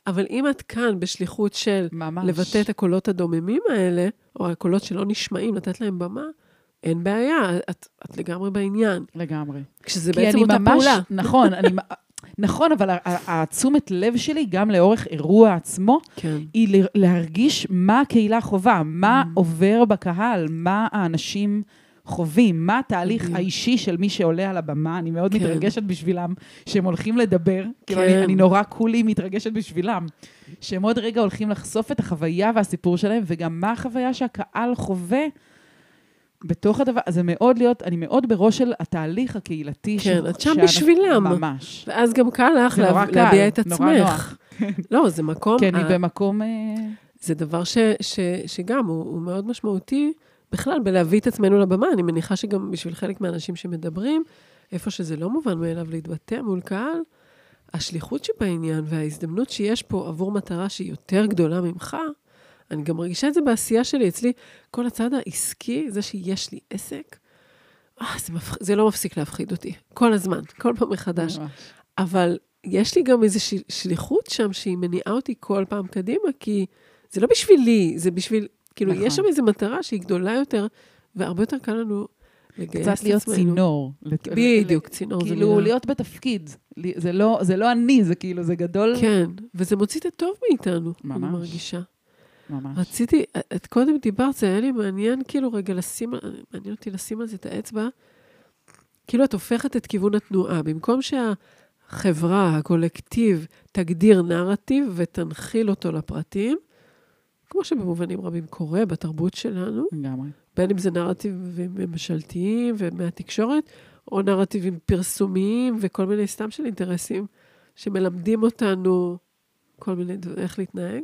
אבל אם את כאן בשליחות של ממש. לבטא את הקולות הדוממים האלה, או הקולות שלא נשמעים, לתת להם במה, אין בעיה, את, את לגמרי בעניין. לגמרי. כשזה בעצם אותה ממש, פעולה. נכון, אני... נכון, אבל התשומת לב שלי, גם לאורך אירוע עצמו, כן. היא להרגיש מה הקהילה חווה, מה Mm. עובר בקהל, מה האנשים חווים, מה התהליך מדהים. האישי של מי שעולה על הבמה. אני מאוד כן. מתרגשת בשבילם שהם הולכים לדבר. כאילו, כן. אני, אני נורא כולי מתרגשת בשבילם. שהם עוד רגע הולכים לחשוף את החוויה והסיפור שלהם, וגם מה החוויה שהקהל חווה. בתוך הדבר, זה מאוד להיות, אני מאוד בראש של התהליך הקהילתי. כן, את שם בשבילם. ממש. ואז גם קל לך לה, קל, להביע את עצמך. נורא נוח. לא, זה מקום... כי אני ה- במקום... אה, זה דבר ש, ש, שגם הוא, הוא מאוד משמעותי בכלל בלהביא את עצמנו לבמה. אני מניחה שגם בשביל חלק מהאנשים שמדברים, איפה שזה לא מובן מאליו להתבטא מול קהל, השליחות שבעניין וההזדמנות שיש פה עבור מטרה שהיא יותר גדולה ממך, אני גם מרגישה את זה בעשייה שלי. אצלי, כל הצד העסקי, זה שיש לי עסק, אה, זה, מפח... זה לא מפסיק להפחיד אותי. כל הזמן, כל פעם מחדש. ממש. אבל יש לי גם איזושהי שליחות שם שהיא מניעה אותי כל פעם קדימה, כי זה לא בשבילי, זה בשביל, כאילו, נכון. יש שם איזו מטרה שהיא גדולה יותר, והרבה יותר קל לנו לגייס קצת להיות עצמנו. צינור. בדיוק, צינור זה כאילו, מילה. להיות בתפקיד. זה לא, זה לא אני, זה כאילו, זה גדול. כן, וזה מוציא את הטוב מאיתנו, אני ממש. מרגישה. ממש. רציתי, את קודם דיברת, זה היה לי מעניין כאילו רגע לשים, מעניין אותי לשים על זה את האצבע. כאילו את הופכת את כיוון התנועה. במקום שהחברה, הקולקטיב, תגדיר נרטיב ותנחיל אותו לפרטים, כמו שבמובנים רבים קורה בתרבות שלנו, לגמרי. בין אם זה נרטיבים ממשלתיים ומהתקשורת, או נרטיבים פרסומיים וכל מיני סתם של אינטרסים שמלמדים אותנו כל מיני, איך להתנהג.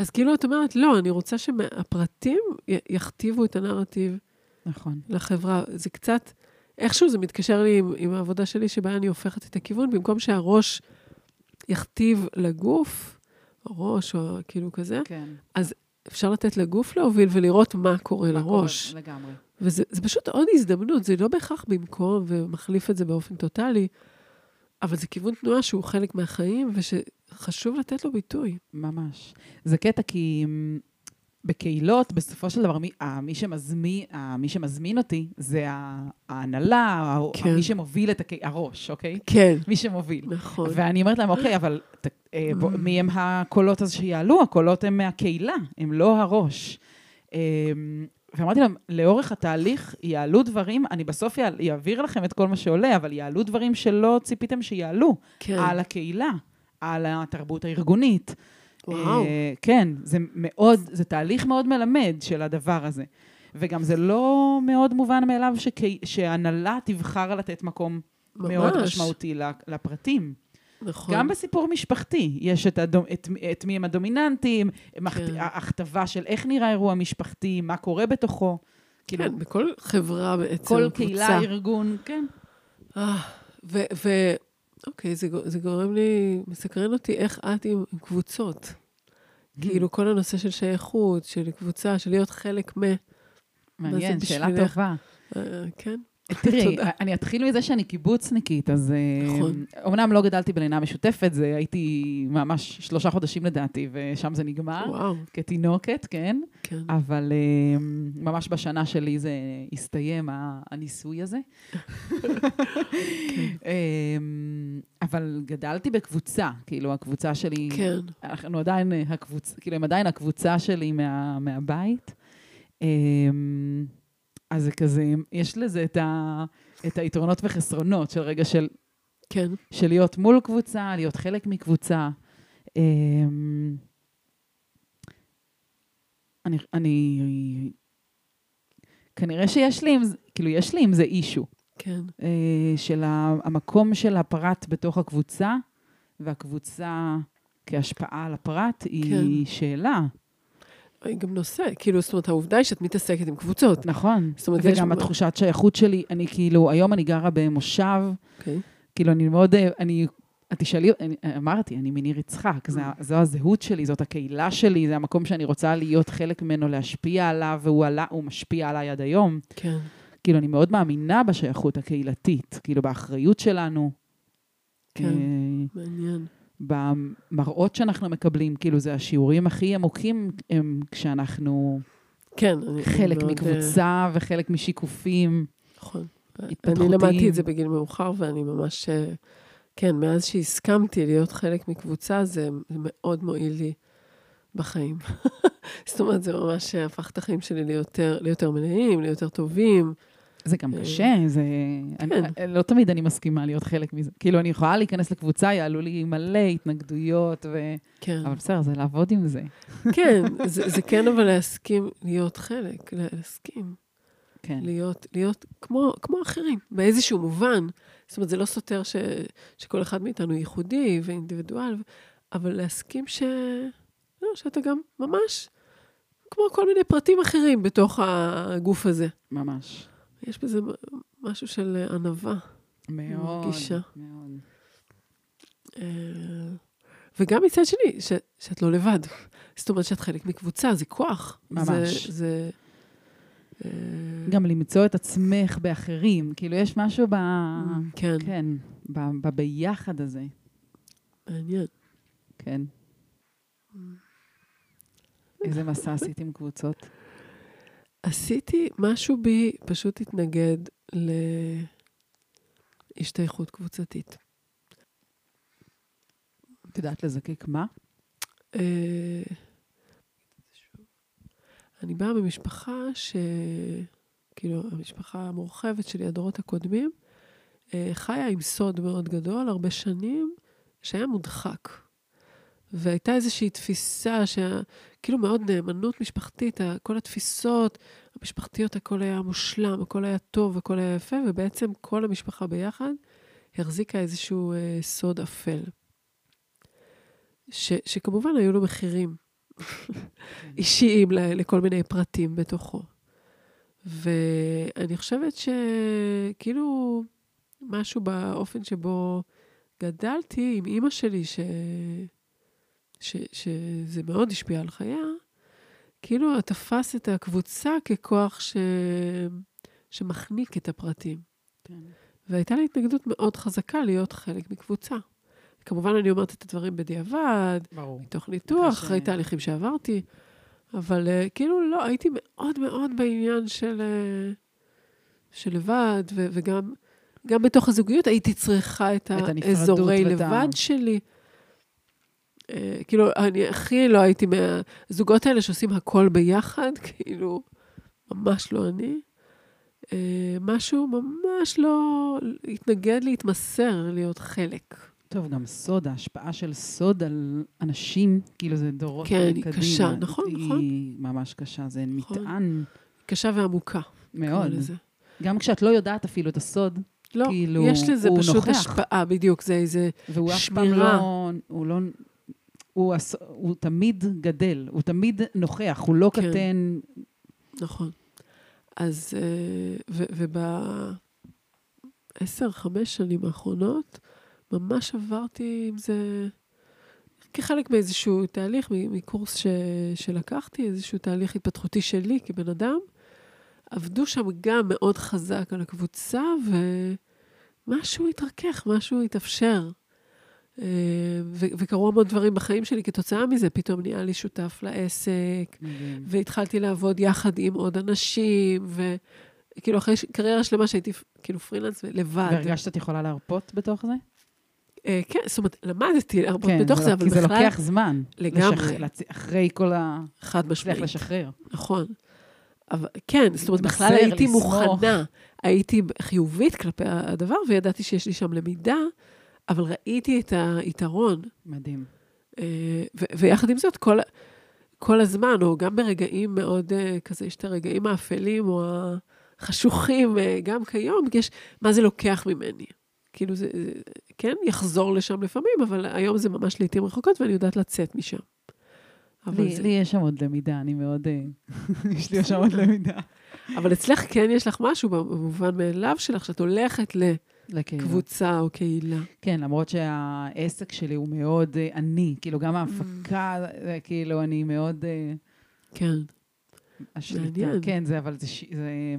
אז כאילו את אומרת, לא, אני רוצה שהפרטים יכתיבו את הנרטיב נכון. לחברה. זה קצת, איכשהו זה מתקשר לי עם, עם העבודה שלי, שבה אני הופכת את הכיוון, במקום שהראש יכתיב לגוף, הראש או כאילו כזה, כן. אפשר לתת לגוף להוביל ולראות מה קורה מה קורה? לראש. לגמרי. וזה זה פשוט עוד הזדמנות, זה לא בהכרח במקום ומחליף את זה באופן טוטאלי, אבל זה כיוון תנועה שהוא חלק מהחיים ושחשוב לתת לו ביטוי. ממש. זה קטע כי מ, בקהילות, בסופו של דבר, מי, אה, מי, שמזמין, אה, מי שמזמין אותי זה ההנהלה, כן. מי שמוביל את הקהילה, הראש, אוקיי? כן, מי שמוביל. נכון. ואני אומרת להם, אוקיי, אבל ת, אה, בוא, מי הם הקולות אז שיעלו? הקולות הם מהקהילה, הם לא הראש. ואמרתי להם, לאורך התהליך יעלו דברים, אני בסוף אעביר לכם את כל מה שעולה, אבל יעלו דברים שלא ציפיתם שיעלו. כן, על הקהילה, על התרבות הארגונית. וואו. אה, כן, זה מאוד, זה תהליך מאוד מלמד של הדבר הזה. וגם זה לא מאוד מובן מאליו שכי- שהנהלה תבחר לתת מקום מאוד ממש. משמעותי ל- לפרטים. נכון. גם בסיפור משפחתי, יש את, הדומ, את, את מי הם הדומיננטים, כן. הכתבה של איך נראה אירוע משפחתי, מה קורה בתוכו. כאילו, כן, בכל חברה בעצם, כל קבוצה. קהילה, ארגון, כן. אה, ו... ו- אוקיי, זה, זה גורם לי, מסקרן אותי איך את עם, עם קבוצות. כאילו, כל הנושא של שייכות, של קבוצה, של להיות חלק מ... מעניין, שאלה? טובה. אה, כן? תראי, תודה. אני אתחיל מזה שאני קיבוצניקית, אז... אה, נכון. אומנם לא גדלתי בלינה משותפת, זה הייתי ממש שלושה חודשים לדעתי, ושם זה נגמר, וואו, כתינוקת, כן? כן. אבל אה, ממש בשנה שלי זה הסתיים, הניסוי הזה. [LAUGHS] אה, אבל גדלתי בקבוצה, כאילו, הקבוצה שלי... כן. אנחנו עדיין אה, הקבוצה, כאילו, הם עדיין הקבוצה שלי מה, מהבית. אז זה כזה, יש לזה את, ה, את היתרונות וחסרונות של רגע של, כן. של להיות מול קבוצה, להיות חלק מקבוצה. אמ, אני, אני, כנראה שיש לי עם זה, כאילו, יש לי עם זה אישו. כן. אה, של המקום של הפרט בתוך הקבוצה, והקבוצה כהשפעה על הפרט היא כן. שאלה. גם נושא, כאילו, זאת אומרת, העובדה היא שאת מתעסקת עם קבוצות. נכון. זאת אומרת, יש... וגם התחושת שייכות שלי, אני כאילו, היום אני גרה במושב, אוקיי. כאילו, אני מאוד, אה, אני, את תשאלי, אני, אמרתי, אני מניר יצחק, זה, זו הזהות שלי, זאת הקהילה שלי, זה המקום שאני רוצה להיות חלק ממנו, להשפיע עליו, והוא עלה, הוא משפיע עליי עד היום. כן. כאילו, אני מאוד מאמינה בשייכות הקהילתית, כאילו, באחריות שלנו. כן. אה, מעניין. במראות שאנחנו מקבלים, כאילו, זה השיעורים הכי עמוקים הם כשאנחנו כן. אני- חלק מאוד, אה, מקבוצה וחלק משיקופים. נכון. אני התפתחותיים. למדתי את זה בגיל מאוחר, ואני ממש, אה, כן, מאז שהסכמתי להיות חלק מקבוצה, זה זה מאוד מועיל לי בחיים. [LAUGHS] זאת אומרת, זה ממש הפך את החיים שלי ליותר, ליותר מלאים, ליותר טובים. זה גם אה, קשה, זה... כן. אני, לא תמיד אני מסכימה להיות חלק מזה. כאילו, אני יכולה להיכנס לקבוצה, יעלו לי מלא התנגדויות, ו... כן, אבל בסדר, זה לעבוד עם זה. כן, זה, זה כן אבל להסכים להיות חלק, להסכים, כן. להיות, להיות כמו, כמו אחרים, באיזשהו מובן. זאת אומרת, זה לא סותר ש, שכל אחד מאיתנו ייחודי ואינדיבידואל, אבל להסכים ש... לא, שאתה גם ממש כמו כל מיני פרטים אחרים בתוך הגוף הזה. ממש. יש בזה משהו של ענווה. מאוד. מרגישה. מאוד. אה, וגם מצד שני, ש, שאת לא לבד. זאת אומרת שאת חלק מקבוצה, זה כוח. ממש. זה... זה אה, גם למצוא את עצמך באחרים. כאילו, יש משהו ב... כן, כן, ב- בביחד הזה. מעניין. כן. איזה מסע עשית עם קבוצות? עשיתי, משהו בי פשוט התנגד להשתייכות קבוצתית. את יודעת לזקק מה? אה, אני באה ממשפחה ש... כאילו, המשפחה המורחבת שלי, הדורות הקודמים, אה, חיה עם סוד מאוד גדול, הרבה שנים, שהיה מודחק. והייתה איזושהי תפיסה, שה... כאילו מאוד נאמנות משפחתית, כל התפיסות המשפחתיות, הכל היה מושלם, הכל היה טוב, הכל היה יפה, ובעצם כל המשפחה ביחד החזיקה איזשהו אה, סוד אפל. ש, שכמובן היו לו מחירים אישיים לכל מיני פרטים בתוכו. ואני חושבת שכאילו משהו באופן שבו גדלתי עם אימא שלי, ש... ש... שזה מאוד השפיע על חייה, כאילו תפס את הקבוצה ככוח ש... שמחניק את הפרטים. כן. והייתה לי התנגדות מאוד חזקה להיות חלק מקבוצה. כמובן, אני אומרת את הדברים בדיעבד, ברור. מתוך ניתוח, אחרי ש... תהליכים שעברתי, אבל uh, כאילו לא, הייתי מאוד מאוד בעניין של, uh, של לבד, ו- וגם גם בתוך הזוגיות הייתי צריכה את, את האזורי לבד שלי. Uh, כאילו, אני הכי לא הייתי מהזוגות האלה שעושים הכל ביחד, [LAUGHS] כאילו, ממש לא אני. Uh, משהו ממש לא התנגד להתמסר, להיות חלק. טוב, גם סוד, ההשפעה של סוד על אנשים, כאילו זה דורות כן, קדימה. כן, היא קשה, נכון, היא נכון. היא ממש קשה, זה נכון. מטען. קשה ועמוקה. מאוד. גם כשאת לא יודעת אפילו את הסוד, לא, כאילו, יש לזה פשוט נוכח. השפעה, בדיוק, זה איזה והוא שמירה. והוא אף פעם לא, הוא לא, הוא, הוא תמיד גדל, הוא תמיד נוכח, הוא לא כן. קטן. נכון. אז, אה, ובעשר, חמש שנים האחרונות, ממש עברתי עם זה כחלק מאיזשהו תהליך, מקורס ש, שלקחתי, איזשהו תהליך התפתחותי שלי כבן אדם. עבדו שם גם מאוד חזק על הקבוצה, ומשהו התרכך, משהו התאפשר. אה, ו- וקרו המון דברים בחיים שלי כתוצאה מזה, פתאום נהיה לי שותף לעסק, מדהים. והתחלתי לעבוד יחד עם עוד אנשים, וכאילו אחרי קריירה שלמה שהייתי כאילו פרילנס לבד. והרגשת שאת יכולה להרפות בתוך זה? אה, כן, זאת אומרת, למדתי להרבות כן, בתוך זה, אבל בכלל... כי זה לוקח זמן. לגמרי. לשח... אחרי כל ה... חד משמעית. לשחרר. נכון. אבל כן, זאת אומרת, בכלל הייתי מוכנה, הייתי חיובית כלפי הדבר, וידעתי שיש לי שם למידה, אבל ראיתי את היתרון. מדהים. אה, ויחד עם זאת, כל, כל הזמן, או גם ברגעים מאוד אה, כזה, יש את הרגעים האפלים או החשוכים, גם כיום, יש, מה זה לוקח ממני? כאילו זה, זה כן יחזור לשם לפעמים, אבל היום זה ממש לעיתים רחוקות, ואני יודעת לצאת משם. לי, זה... לי יש שם עוד למידה, אני מאוד... אה, [LAUGHS] יש לי שם עוד למידה. אבל אצלך כן יש לך משהו במובן מאליו שלך, שאת הולכת לקבוצה או קהילה. כן, למרות שהעסק שלי הוא מאוד uh, עני, כאילו גם ההפקה, mm. כאילו אני מאוד... Uh, כן. השליטה, מעניין. כן, זה, אבל זה, זה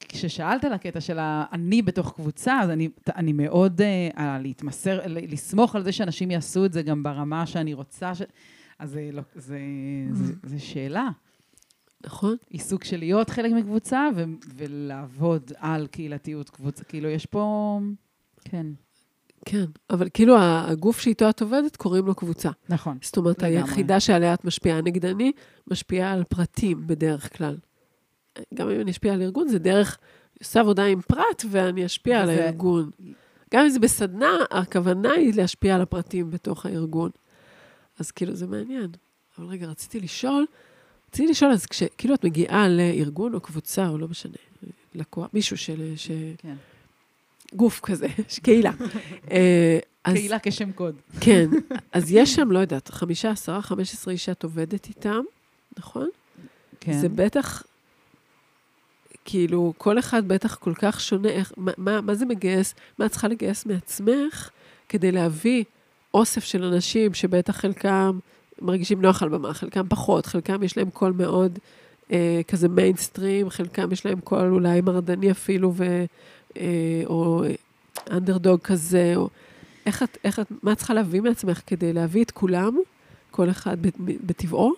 כששאלת על הקטע של אני בתוך קבוצה, אז אני, אני מאוד, uh, להתמסר, לסמוך על זה שאנשים יעשו את זה גם ברמה שאני רוצה, ש... אז זה, לא, זה, זה, זה שאלה. נכון. עיסוק של להיות חלק מקבוצה ו- ולעבוד על קהילתיות קבוצה. כאילו, יש פה... כן. כן, אבל כאילו הגוף שאיתו את עובדת, קוראים לו קבוצה. נכון. זאת אומרת, לגמרי. היחידה שעליה את משפיעה נגדני, משפיעה על פרטים בדרך כלל. גם אם אני אשפיע על ארגון, זה דרך, אני עושה עבודה עם פרט ואני אשפיע וזה... על הארגון. גם אם זה בסדנה, הכוונה היא להשפיע על הפרטים בתוך הארגון. אז כאילו, זה מעניין. אבל רגע, רציתי לשאול, רציתי לשאול, אז כשכאילו את מגיעה לארגון או קבוצה, או לא משנה, לקוח, מישהו של... ש... כן. גוף כזה, קהילה. אה, קהילה כשם קוד. כן, אז יש שם, לא יודעת, חמישה, עשרה, חמש עשרה אישה את עובדת איתם, נכון? כן. זה בטח כאילו, כל אחד בטח כל כך שונה, איך, מה, מה, מה זה מגייס, מה את צריכה לגייס מעצמך כדי להביא אוסף של אנשים שבטח חלקם מרגישים נוח על במה, חלקם פחות, חלקם יש להם קול מאוד אה, כזה מיינסטרים, חלקם יש להם קול אולי מרדני אפילו, ו, אה, או אנדרדוג כזה, או איך את, איך את, מה את צריכה להביא מעצמך כדי להביא את כולם, כל אחד בטבעו,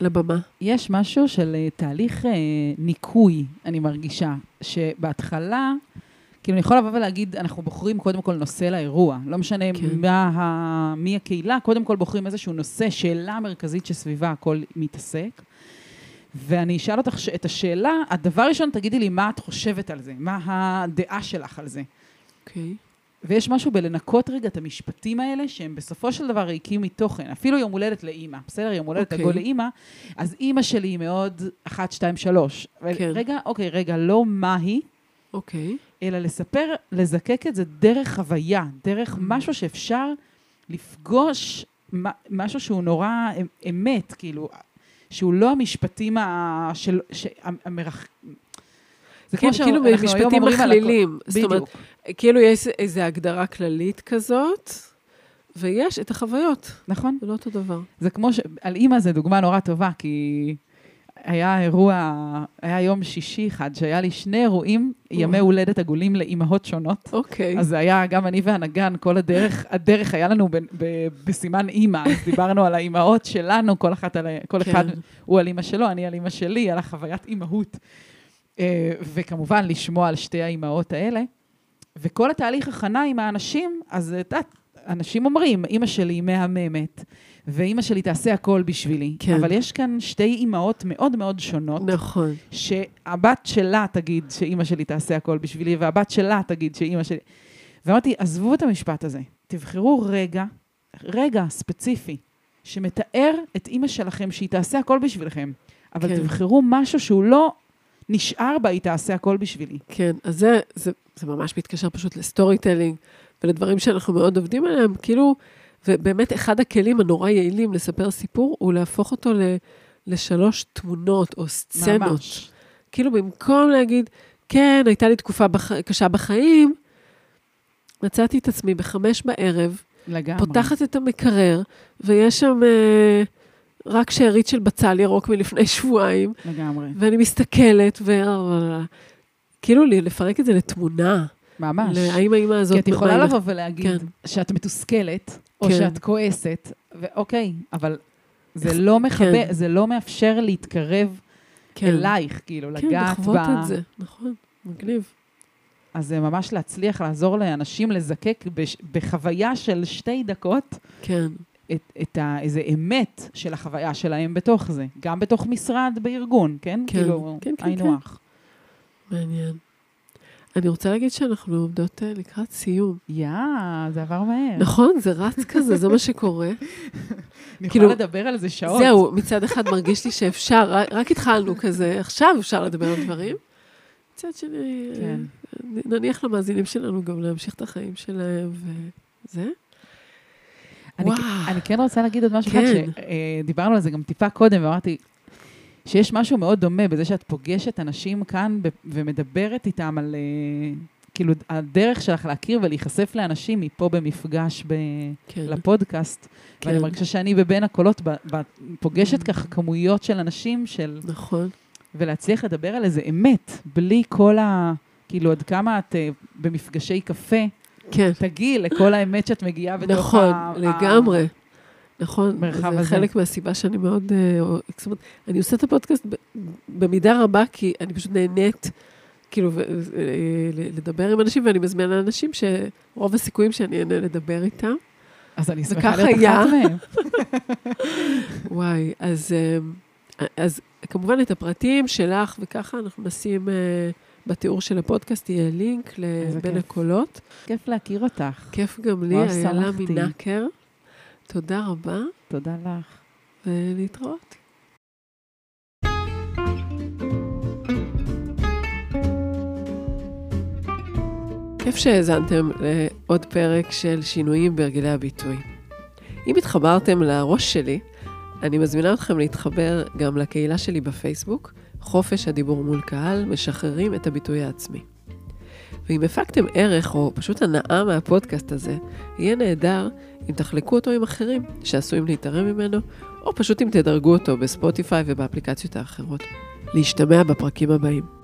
לבמה. יש משהו של אה, תהליך אה, ניקוי, אני מרגישה, שבהתחלה, כאילו, אני יכולה לבוא ולהגיד, אנחנו בוחרים קודם כל נושא לאירוע. לא משנה כן. מה, ה- מי הקהילה, קודם כל בוחרים איזשהו נושא, שאלה מרכזית שסביבה הכל מתעסק. ואני אשאל אותך ש- את השאלה, הדבר ראשון, תגידי לי מה את חושבת על זה, מה הדעה שלך על זה. אוקיי. ויש משהו בלנקות רגע את המשפטים האלה, שהם בסופו של דבר ריקים מתוכן. אפילו יום הולדת לאימא, בסדר? יום הולדת אוקיי. עגול לאימא, אז אימא שלי היא מאוד אחת, שתיים, שלוש. כן. רגע, אוקיי, רגע, לא מה היא, אוקיי. אלא לספר, לזקק את זה דרך חוויה, דרך Mm. משהו שאפשר לפגוש, משהו שהוא נורא אמ- אמת, כאילו, שהוא לא המשפטים ה- של... ש- המרח... זה כן, כמו כאילו היום משפטים אומרים על הכל- מכלילים. זאת אומרת, בדיוק. כאילו יש איזו הגדרה כללית כזאת, ויש את החוויות, נכון. זה לא אותו דבר. זה כמו ש... על אימא זה דוגמה נורא טובה, כי היה אירוע, היה יום שישי אחד, שהיה לי שני אירועים, ימי הולדת עגולים לאימהות שונות. אוקיי. אז זה היה גם אני והנגן, כל הדרך, הדרך היה לנו ב, ב, בסימן אימא, אז דיברנו על האימהות שלנו, כל אחת על, כל כן. אחד הוא על אימא שלו, אני על אימא שלי, על החוויית אימהות. אה, וכמובן, לשמוע על שתי האימהות האלה. וכל התהליך הכנה עם האנשים, אז את יודעת, אנשים אומרים, אימא שלי מהממת, ואימא שלי תעשה הכל בשבילי. כן. אבל יש כאן שתי אימהות מאוד מאוד שונות. נכון. שהבת שלה תגיד שאימא שלי תעשה הכל בשבילי, והבת שלה תגיד שאימא שלי... ואמרתי, עזבו את המשפט הזה, תבחרו רגע, רגע ספציפי, שמתאר את אימא שלכם שהיא תעשה הכל בשבילכם, אבל כן. תבחרו משהו שהוא לא נשאר בה, היא תעשה הכל בשבילי. כן, אז זה, זה, זה ממש מתקשר פשוט ל storytelling ולדברים שאנחנו מאוד עובדים עליהם, כאילו, ובאמת אחד הכלים הנורא יעילים לספר סיפור הוא להפוך אותו ל, לשלוש תמונות או סצנות. ממש. כאילו במקום להגיד, כן, הייתה לי תקופה בח... קשה בחיים, מצאתי את עצמי בחמש בערב, לגמרי. פותחת את המקרר, ויש שם אה, רק שארית של בצל ירוק מלפני [LAUGHS] שבועיים, לגמרי. ואני מסתכלת, ו... כאילו לפרק את זה לתמונה. ממש. האם האמא הזאת... כי את יכולה לבוא ולהגיד כן. שאת מתוסכלת, או כן. שאת כועסת, ואוקיי, אבל זה לא מכבה, כן. זה לא מאפשר להתקרב כן. אלייך, כאילו, כן, לגעת לחוות ב... את זה, נכון, מגניב. אז זה ממש להצליח לעזור לאנשים לזקק בש... בחוויה של שתי דקות כן, את, את ה... איזה אמת של החוויה שלהם בתוך זה. גם בתוך משרד בארגון, כן? כן, כאילו, כן, כן, היינו הך. מעניין. אני רוצה להגיד שאנחנו עומדות אה, לקראת סיום. יא, זה עבר מהר. נכון, זה רץ כזה, זה מה שקורה. [LAUGHS] אני כאילו- יכולה לדבר על זה שעות. זהו, מצד אחד מרגיש לי שאפשר, רק- התחלנו כזה, עכשיו אפשר לדבר על דברים. מצד שני, אה, כן. נניח למאזינים שלנו גם להמשיך את החיים שלהם, וזה. אני, כן רוצה להגיד עוד משהו כן. אחד, שדיברנו על זה גם טיפה קודם, ואמרתי שיש משהו מאוד דומה בזה שאת פוגשת אנשים כאן ומדברת איתם על, אה, כאילו, הדרך שלך להכיר ולהיחשף לאנשים מפה במפגש ב, כן, לפודקאסט. כן. ואני מרגישה שאני בבין הקולות ב, ב, פוגשת ככה כמויות של אנשים של... נכון. ולהצליח לדבר על איזה אמת, בלי כל ה... כאילו, עד כמה את אה, במפגשי קפה, כן, תגיעי לכל האמת שאת מגיעה בתוך נכון, ה... לגמרי. נכון, זה הזה. חלק מהסיבה שאני מאוד... אה, זאת אומרת, אני עושה את הפודקאסט במידה רבה, כי אני פשוט נהנית, כאילו, אה, לדבר עם אנשים, ואני מזמינה אנשים שרוב הסיכויים שאני אענה לדבר איתם. אז אני שמחה להיות היה. אחת מהם. [LAUGHS] וואי, אז, אה, אז כמובן את הפרטים שלך וככה אנחנו נשים בתיאור של הפודקאסט, יהיה לינק לבין. הקולות. כיף להכיר אותך. כיף גם לי, איילה. מנקר. תודה רבה, תודה לך. ולהתראות. כיף שהאזנתם לעוד פרק של שינויים בהרגלי הביטוי. אם התחברתם לראש שלי, אני מזמינה אתכם להתחבר גם לקהילה שלי בפייסבוק, חופש הדיבור מול קהל, משחררים את הביטוי העצמי. ואם הפקתם ערך או פשוט הנאה מהפודקאסט הזה, יהיה נהדר אם תחלקו אותו עם אחרים שעשויים להתערם ממנו, או פשוט אם תדרגו אותו בספוטיפיי ובאפליקציות האחרות. להשתמע בפרקים הבאים.